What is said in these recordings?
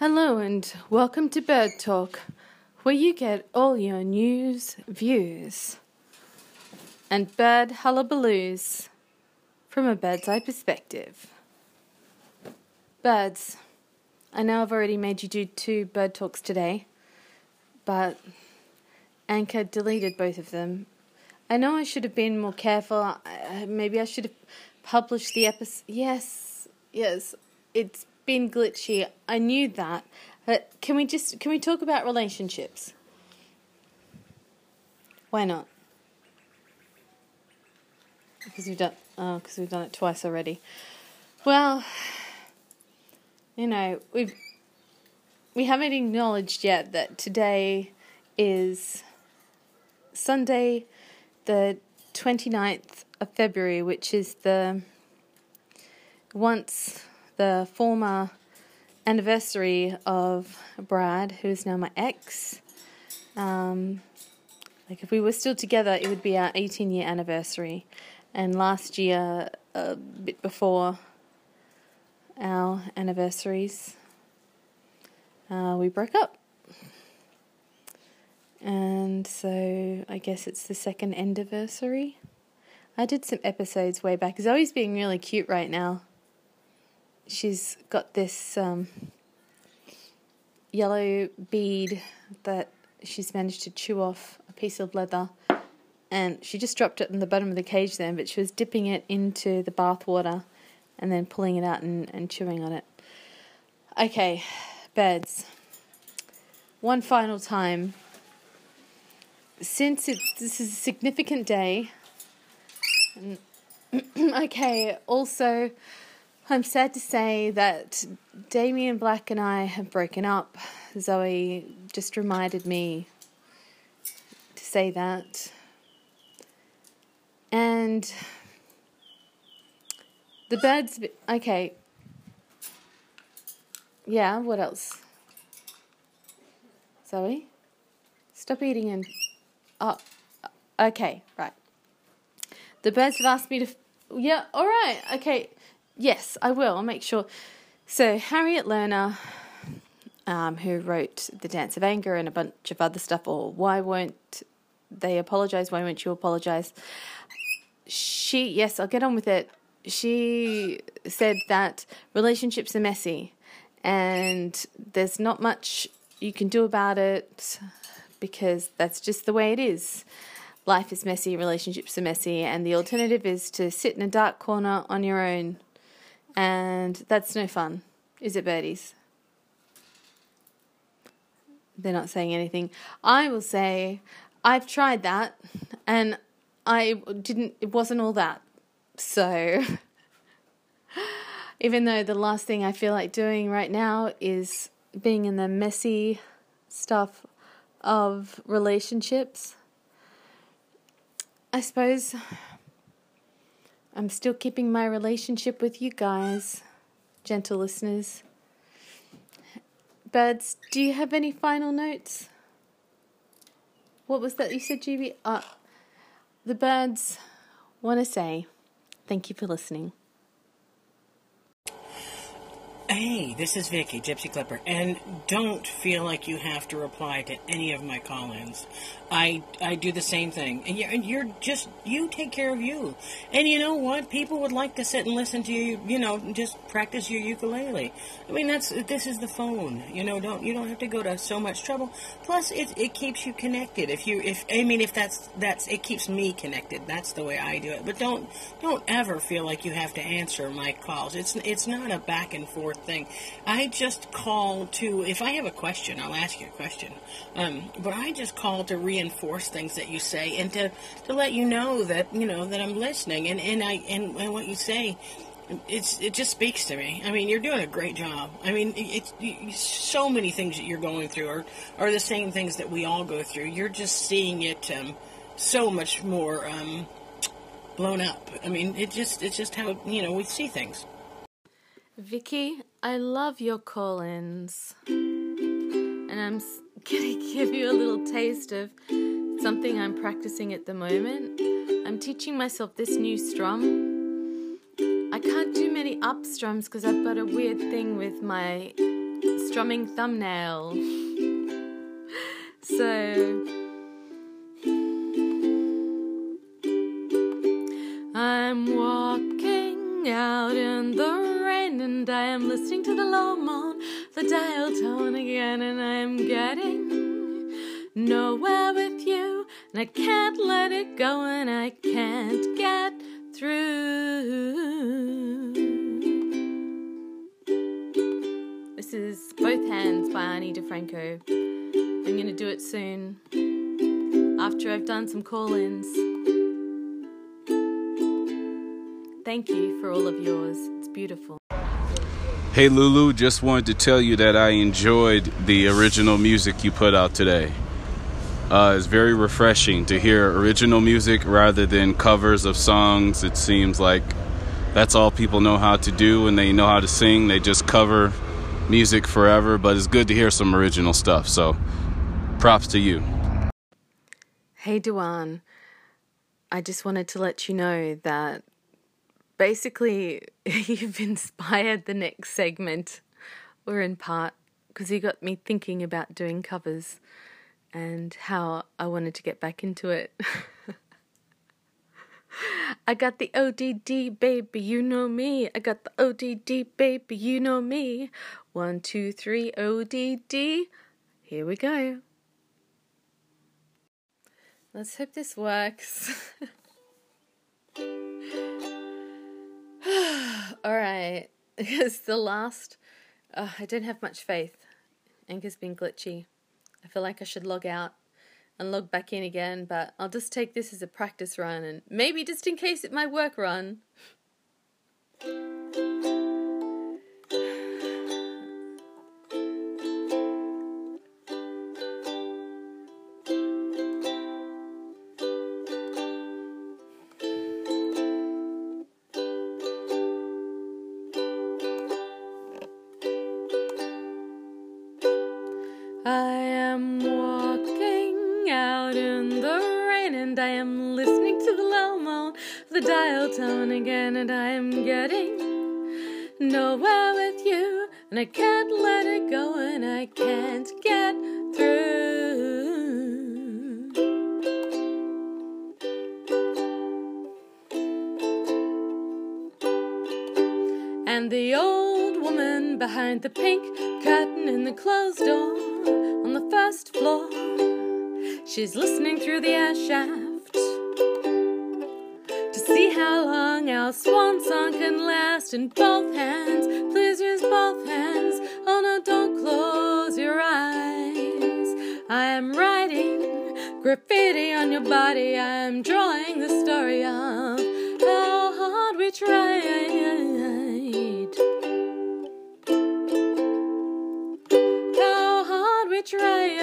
Hello and welcome to Bird Talk, where you get all your news, views, and bird hullabaloos from a bird's eye perspective. Birds, I know I've already made you do two bird talks today, but Anchor deleted both of them. I know I should have been more careful. Maybe I should have published the episode. Yes, yes, it's been glitchy. I knew that. But can we just can we talk about relationships? Why not? Because we've done oh, because we've done it twice already. Well, you know, we've we haven't acknowledged yet that today is Sunday the 29th of February, which is the once the former anniversary of Brad, who is now my ex. Um, like if we were still together, it would be our 18 year anniversary. And last year, a bit before our anniversaries, uh, we broke up. And so I guess it's the second anniversary. I did some episodes way back. Zoe's being really cute right now she's got this um, yellow bead that she's managed to chew off a piece of leather. And she just dropped it in the bottom of the cage then, but she was dipping it into the bath water and then pulling it out and, and chewing on it. Okay, beds. One final time. Since it, this is a significant day, okay, also I'm sad to say that Damien Black and I have broken up. Zoe just reminded me to say that. And the birds. Okay. Yeah, what else? Zoe? Stop eating and. Oh, okay, right. The birds have asked me to. Yeah, alright, okay. Yes, I will. I'll make sure. So, Harriet Lerner, um, who wrote The Dance of Anger and a bunch of other stuff, or Why Won't They Apologize? Why Won't You Apologize? She, yes, I'll get on with it. She said that relationships are messy and there's not much you can do about it because that's just the way it is. Life is messy, relationships are messy, and the alternative is to sit in a dark corner on your own and that's no fun, is it, birdies? They're not saying anything. I will say, I've tried that, and I didn't, it wasn't all that. So, even though the last thing I feel like doing right now is being in the messy stuff of relationships, I suppose I'm still keeping my relationship with you guys, gentle listeners. Birds, do you have any final notes? What was that you said, GB? Uh, the birds want to say thank you for listening. Hey, this is Vicky, Gypsy Clipper, and don't feel like you have to reply to any of my call-ins. I I do the same thing, and you're, you're just you take care of you. And you know what? People would like to sit and listen to you. You know, just practice your ukulele. I mean, that's this is the phone. You know, don't you don't have to go to so much trouble. Plus, it it keeps you connected. If you if I mean if that's that's it keeps me connected. That's the way I do it. But don't don't ever feel like you have to answer my calls. It's it's not a back and forth thing. I just call to if I have a question, I'll ask you a question. Um, but I just call to re reinforce things that you say and to, to let you know that you know that I'm listening and, and I and, and what you say it's it just speaks to me. I mean, you're doing a great job. I mean, it's, it's so many things that you're going through are are the same things that we all go through. You're just seeing it um, so much more um, blown up. I mean, it just it's just how you know we see things. Vicky, I love your call-ins, and I'm going to give you a little taste of something I'm practicing at the moment. I'm teaching myself this new strum. I can't do many up strums because I've got a weird thing with my strumming thumbnail. So. I'm walking out in the rain and I am listening to the low moan, the dial tone again, and I'm getting nowhere with you. And I can't let it go, and I can't get through. This is Both Hands by Ani DiFranco. I'm to do it soon after I've done some call ins. Thank you for all of yours. It's beautiful. Hey Lulu, just wanted to tell you that I enjoyed the original music you put out today. Uh, it's very refreshing to hear original music rather than covers of songs. It seems like that's all people know how to do and they know how to sing. They just cover music forever, but it's good to hear some original stuff. So props to you. Hey, Duan. I just wanted to let you know that basically you've inspired the next segment, or in part, because you got me thinking about doing covers and how I wanted to get back into it. I got the ODD, baby, you know me. I got the ODD, baby, you know me. One, two, three, ODD. Here we go. Let's hope this works. Because the last, uh, I don't have much faith. Anchor's been glitchy. I feel like I should log out and log back in again, but I'll just take this as a practice run and maybe just in case it might work run. Can't let it go, and I can't get through. And the old woman behind the pink curtain in the closed door on the first floor. She's listening through the air shaft to see how long our swan song can last. In both hands, please use both hands. Close your eyes. I am writing graffiti on your body. I am drawing the story of how hard we tried. How hard we tried.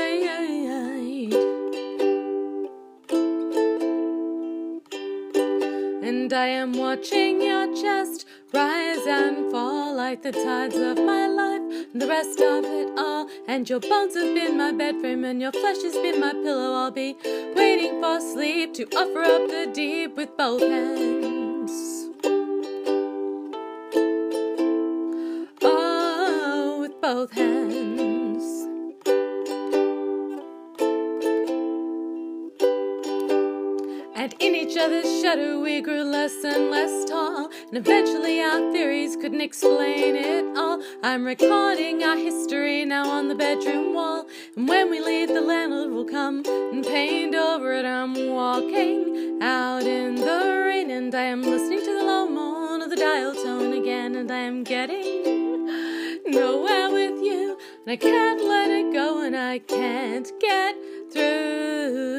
And I am watching your chest rise and fall like the tides of my life, the rest of it all. And your bones have been my bed frame, and your flesh has been my pillow. I'll be waiting for sleep to offer up the deep with both hands. Oh, with both hands. In each shadow, we grew less and less tall. And eventually, our theories couldn't explain it all. I'm recording our history now on the bedroom wall. And when we leave, the landlord will come and paint over it. I'm walking out in the rain, and I am listening to the low moan of the dial tone again. And I am getting nowhere with you. And I can't let it go, and I can't get through.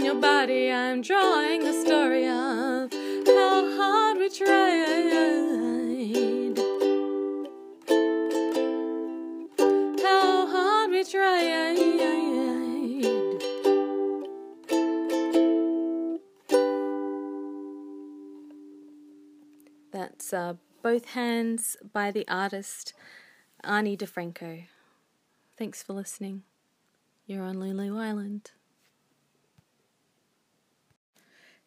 On your body. I'm drawing the story of how hard we tried. How hard we tried. That's uh, both hands by the artist Ani DiFranco. Thanks for listening. You're on Lulu Island.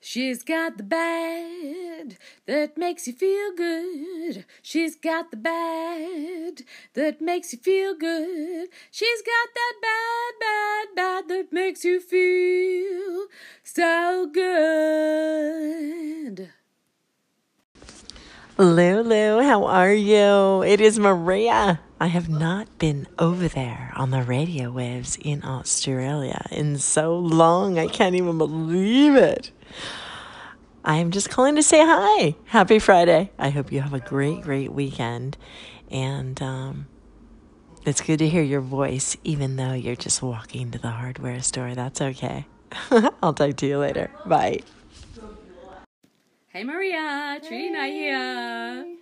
She's got the bad that makes you feel good. She's got the bad that makes you feel good. She's got that bad, bad, bad that makes you feel so good. Lulu, how are you? It is Maria. I have not been over there on the radio waves in Australia in so long. I can't even believe it. I am just calling to say hi. Happy Friday. I hope you have a great, great weekend. And um, it's good to hear your voice, even though you're just walking to the hardware store. That's okay. I'll talk to you later. Bye. Hey Maria, Trina here.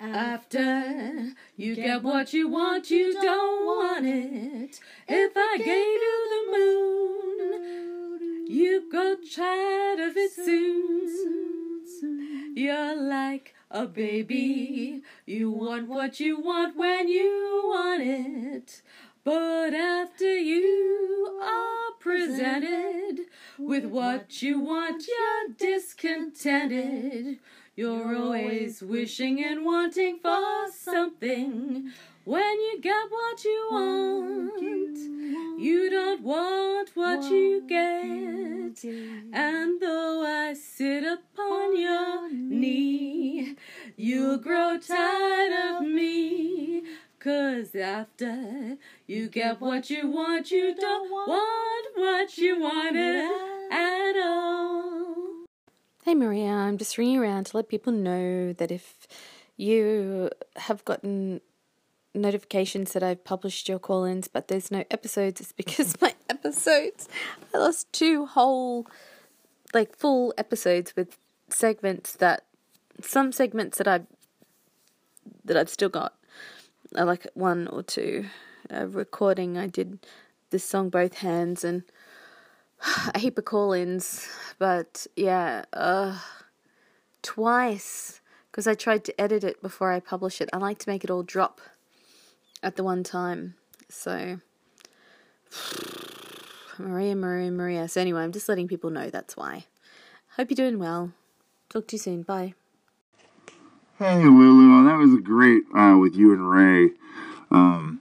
After you get what you want, you don't want it. If I gave you the moon, you go tired of it soon. You're like a baby. You want what you want when you want it. But after you are presented with what you want, you're discontented. You're always wishing and wanting for something. When you get what you want, you don't want what you get. And though I sit upon your knee, you'll grow tired of me. Cause after you get what you want, you don't want what you wanted at all. Hey Maria, I'm just ringing around to let people know that if you have gotten notifications that I've published your call ins, but there's no episodes, it's because my episodes, I lost two whole, like full episodes with segments that, some segments that I've, that I've still got uh, like one or two uh, recording. I did this song both hands and a heap of call-ins, but yeah, uh, twice because I tried to edit it before I publish it. I like to make it all drop at the one time. So Maria, Maria, Maria. So anyway, I'm just letting people know that's why. Hope you're doing well. Talk to you soon. Bye. Hey Lulu, that was great uh, with you and Ray. Um,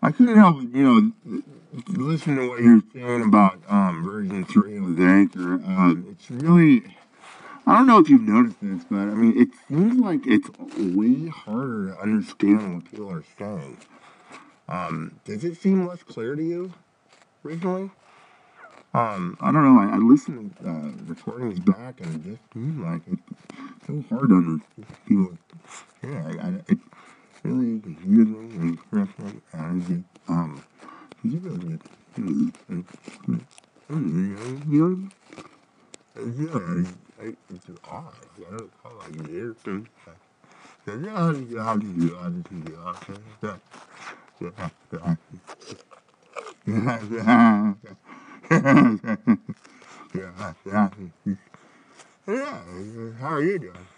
I couldn't help you know listen to what you're saying about um, version three with Anchor. Um, it's really I don't know if you've noticed this, but I mean it seems like it's way harder to understand what people are saying. Um, does it seem less clear to you recently? Um, I don't know. I, I listened to uh, recordings back, and it just seemed like it's so hard to understand people. Yeah, I, I, really confusing and stressful, and um, you really, you know, yeah, it's odd. I don't know how it is. Mm. Doesn't know how to do how to do how to do all that stuff. Yeah, how are you doing?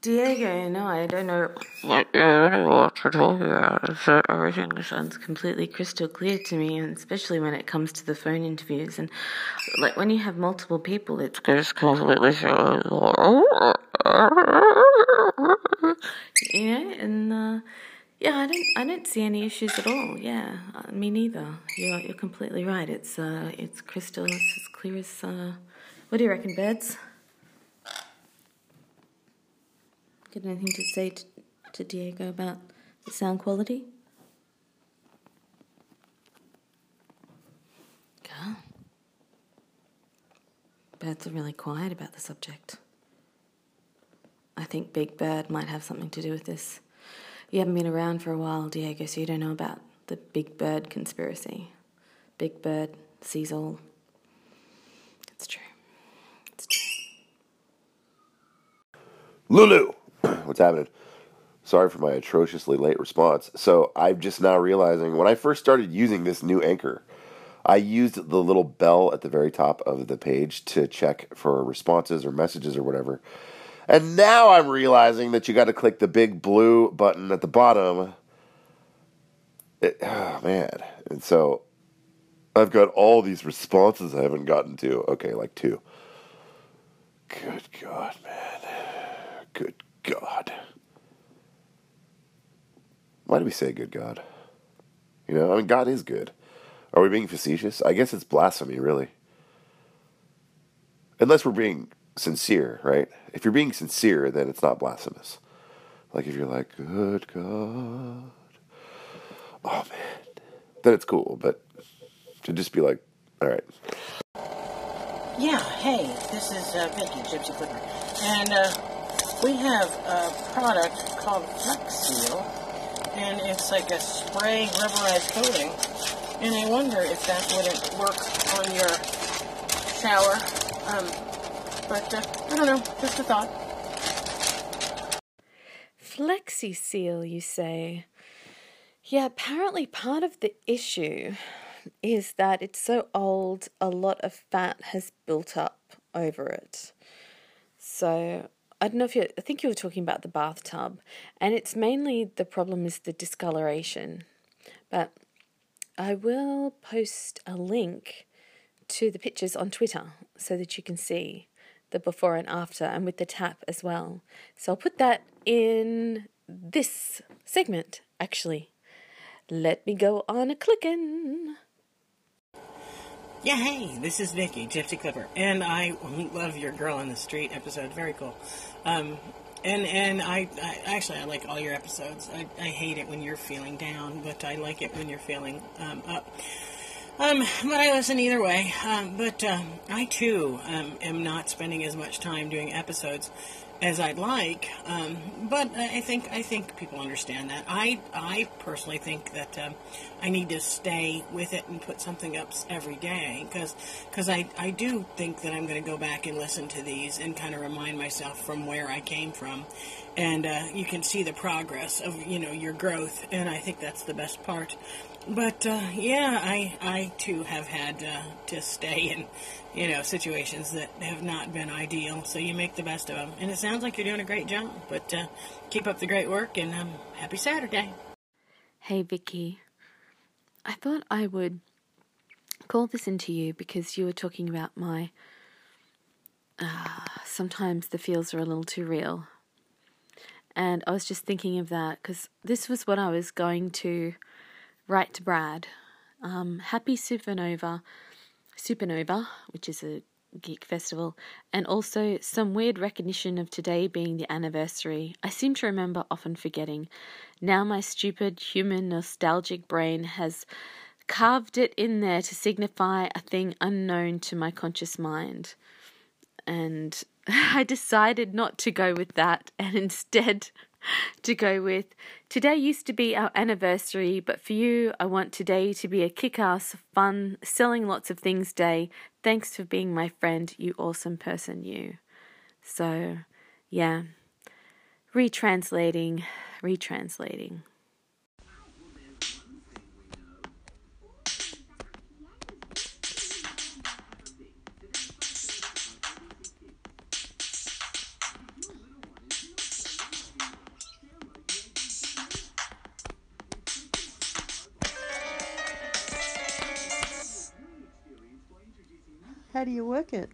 Diego, no, I don't know. What to talk about. So everything sounds completely crystal clear to me, and especially when it comes to the phone interviews. And like when you have multiple people, it's just completely so. You know, and uh, yeah, I don't, I don't see any issues at all. Yeah, uh, me neither. You're, you're completely right. It's, uh, it's crystal. It's as clear as. Uh, what do you reckon, birds? Got anything to say to, to Diego about the sound quality? Go. Birds are really quiet about the subject. I think Big Bird might have something to do with this. You haven't been around for a while, Diego, so you don't know about the Big Bird conspiracy. Big Bird sees all. It's true. It's true. Lulu, what's happening? Sorry for my atrociously late response. So I'm just now realizing when I first started using this new anchor, I used the little bell at the very top of the page to check for responses or messages or whatever. And now I'm realizing that you got to click the big blue button at the bottom. It, oh, man. And so I've got all these responses I haven't gotten to. Okay, like two. Good God, man. Good God. Why do we say good God? You know, I mean, God is good. Are we being facetious? I guess it's blasphemy, really. Unless we're being sincere, right? If you're being sincere, then it's not blasphemous. Like if you're like, good God. Oh, man. Then it's cool, but to just be like, all right. Yeah, hey, this is uh, Vicky, Gypsy Clipper. And uh, we have a product called Flex Seal, and it's like a spray rubberized coating. And I wonder if that wouldn't work on your shower. Um, but uh, I don't know, just a thought. Flexi seal, you say? Yeah, apparently part of the issue is that it's so old, a lot of fat has built up over it. So I don't know if you I think you were talking about the bathtub, and it's mainly the problem is the discoloration. But I will post a link to the pictures on Twitter so that you can see the before and after and with the tap as well. So I'll put that in this segment actually. Let me go on a clicking. Yeah, hey, this is Vicky, Gypsy Clipper, and I love your Girl on the Street episode. Very cool. Um, and and I, I actually I like all your episodes. I, I hate it when you're feeling down, but I like it when you're feeling um, up. Um, but I listen either way. Um, but um, I too um, am not spending as much time doing episodes as I'd like. Um, but I think I think people understand that. I I personally think that I need to stay with it and put something up every day because because I I do think that I'm going to go back and listen to these and kind of remind myself from where I came from, and uh, you can see the progress of you know your growth, and I think that's the best part. But uh, yeah, I I too have had uh, to stay in you know situations that have not been ideal. So you make the best of them, and it sounds like you're doing a great job. But uh, keep up the great work, and um, happy Saturday. Hey Vicky, I thought I would call this into you because you were talking about my. Uh, sometimes the feels are a little too real. And I was just thinking of that because this was what I was going to write to Brad. Um, happy Supanova, Supanova, which is a geek festival, and also some weird recognition of today being the anniversary. I seem to remember often forgetting. Now my stupid human nostalgic brain has carved it in there to signify a thing unknown to my conscious mind. And I decided not to go with that and instead to go with today used to be our anniversary, but for you, I want today to be a kick ass, fun, selling lots of things day. Thanks for being my friend, you awesome person, you. So, yeah, retranslating, retranslating. You work it?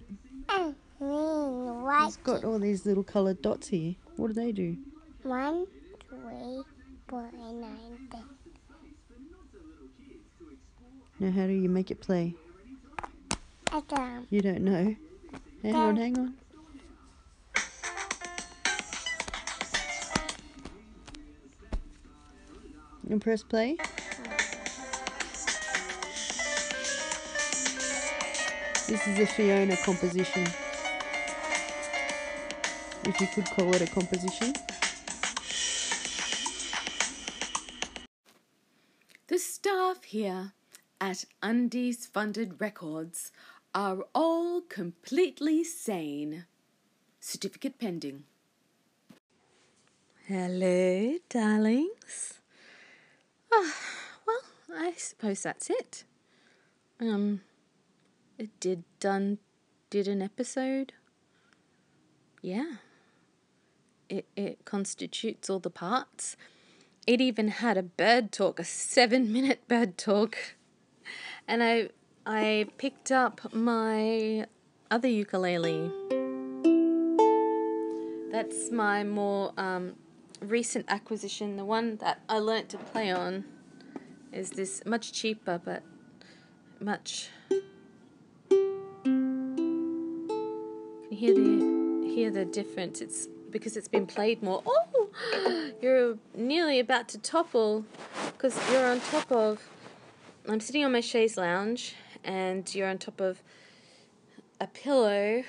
Mm, Right. It's got all these little coloured dots here. What do they do? One, two, four, nine, ten. Now, how do you make it play? I don't. You don't know. Hang on, hang on. And press play. This is a Fiona composition. If you could call it a composition. The staff here at Undies Funded Records are all completely sane. Certificate pending. Hello, darlings. Ah, well, I suppose that's it. Um, it did done did an episode. Yeah. it, it constitutes all the parts. It even had a bird talk, a seven minute bird talk. And I I picked up my other ukulele. That's my more um, recent acquisition. The one that I learnt to play on is this much cheaper but much. Hear the hear the difference? It's because it's been played more. Oh, you're nearly about to topple because you're on top of. I'm sitting on my chaise lounge and you're on top of a pillow,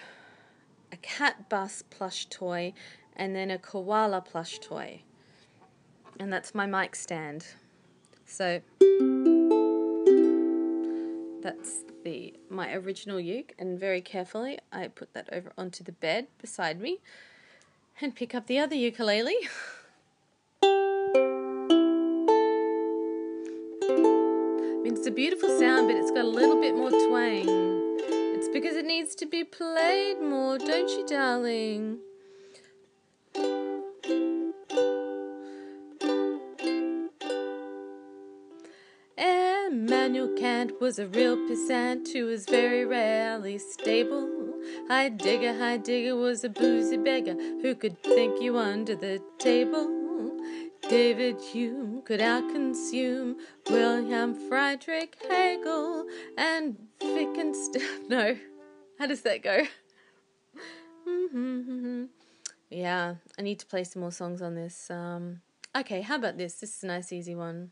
a cat bus plush toy, and then a koala plush toy. And that's my mic stand. So that's the my original uke and very carefully I put that over onto the bed beside me and pick up the other ukulele. I mean, it's a beautiful sound, but it's got a little bit more twang. It's because it needs to be played more, don't you, darling? Was a real pissant who was very rarely stable. Heidegger, Heidegger was a boozy beggar who could think you under the table. David Hume could outconsume William Friedrich Hegel and Wittgenstein. No, how does that go? yeah, I need to play some more songs on this. Um, okay, how about this? This is a nice, easy one.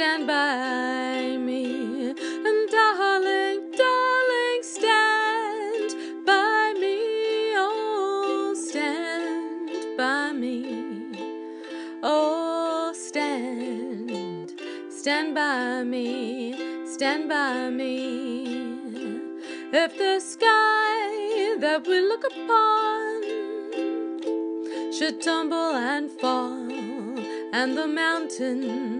stand by me. And darling, darling, stand by me. Oh, stand by me. Oh, stand, stand by me, stand by me. If the sky that we look upon should tumble and fall, and the mountains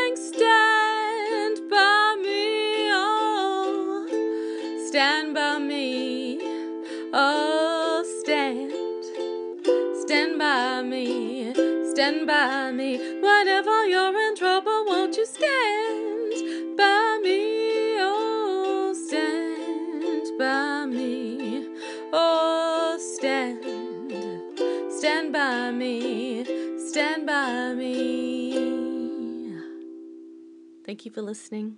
Stand by me. Whenever you're in trouble, won't you stand by me? Oh, stand by me. Oh, stand, stand by me, stand by me. Thank you for listening.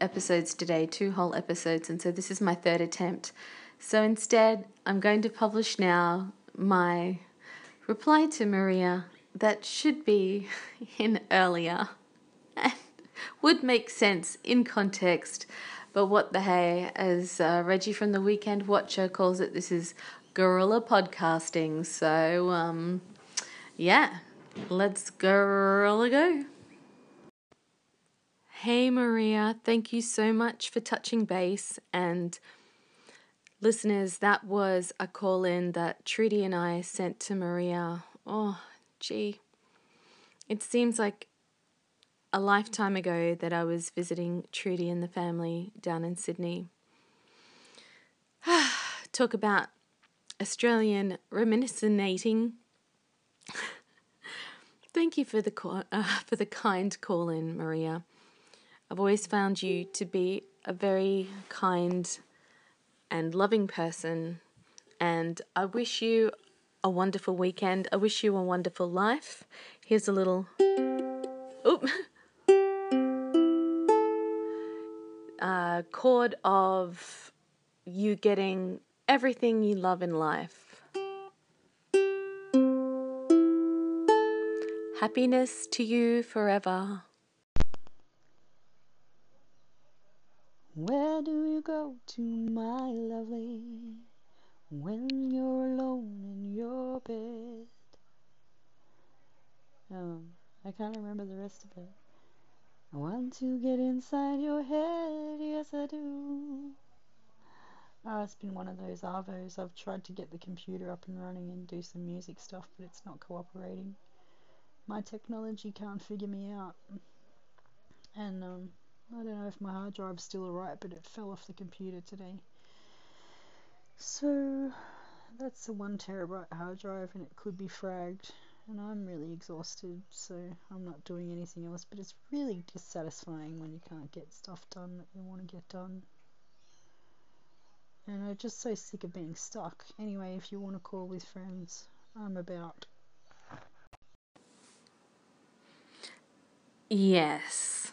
episodes today, two whole episodes, and so this is my third attempt. So instead, I'm going to publish now my reply to Maria that should be in earlier and would make sense in context. But what the hey, as uh, Reggie from the Weekend Watcher calls it, this is guerrilla podcasting. So, um, yeah, let's guerrilla go. Hey Maria, thank you so much for touching base. And listeners, that was a call in that Trudy and I sent to Maria. Oh, gee. It seems like a lifetime ago that I was visiting Trudy and the family down in Sydney. Talk about Australian reminiscing. Thank you for the uh, for the kind call in, Maria. I've always found you to be a very kind and loving person, and I wish you a wonderful weekend. I wish you a wonderful life. Here's a little. Oop. Uh, chord of you getting everything you love in life. Happiness to you forever. Where do you go to, my lovely, when you're alone in your bed? Um, I can't remember the rest of it. I want to get inside your head, yes I do. Oh, it's been one of those arvos. I've tried to get the computer up and running and do some music stuff, but it's not cooperating. My technology can't figure me out. And um, I don't know if my hard drive's still alright, but it fell off the computer today. So that's a one terabyte hard drive, and it could be fragged. And I'm really exhausted, so I'm not doing anything else. But it's really dissatisfying when you can't get stuff done that you want to get done. And I'm just so sick of being stuck. Anyway, if you want to call with friends, I'm about. Yes.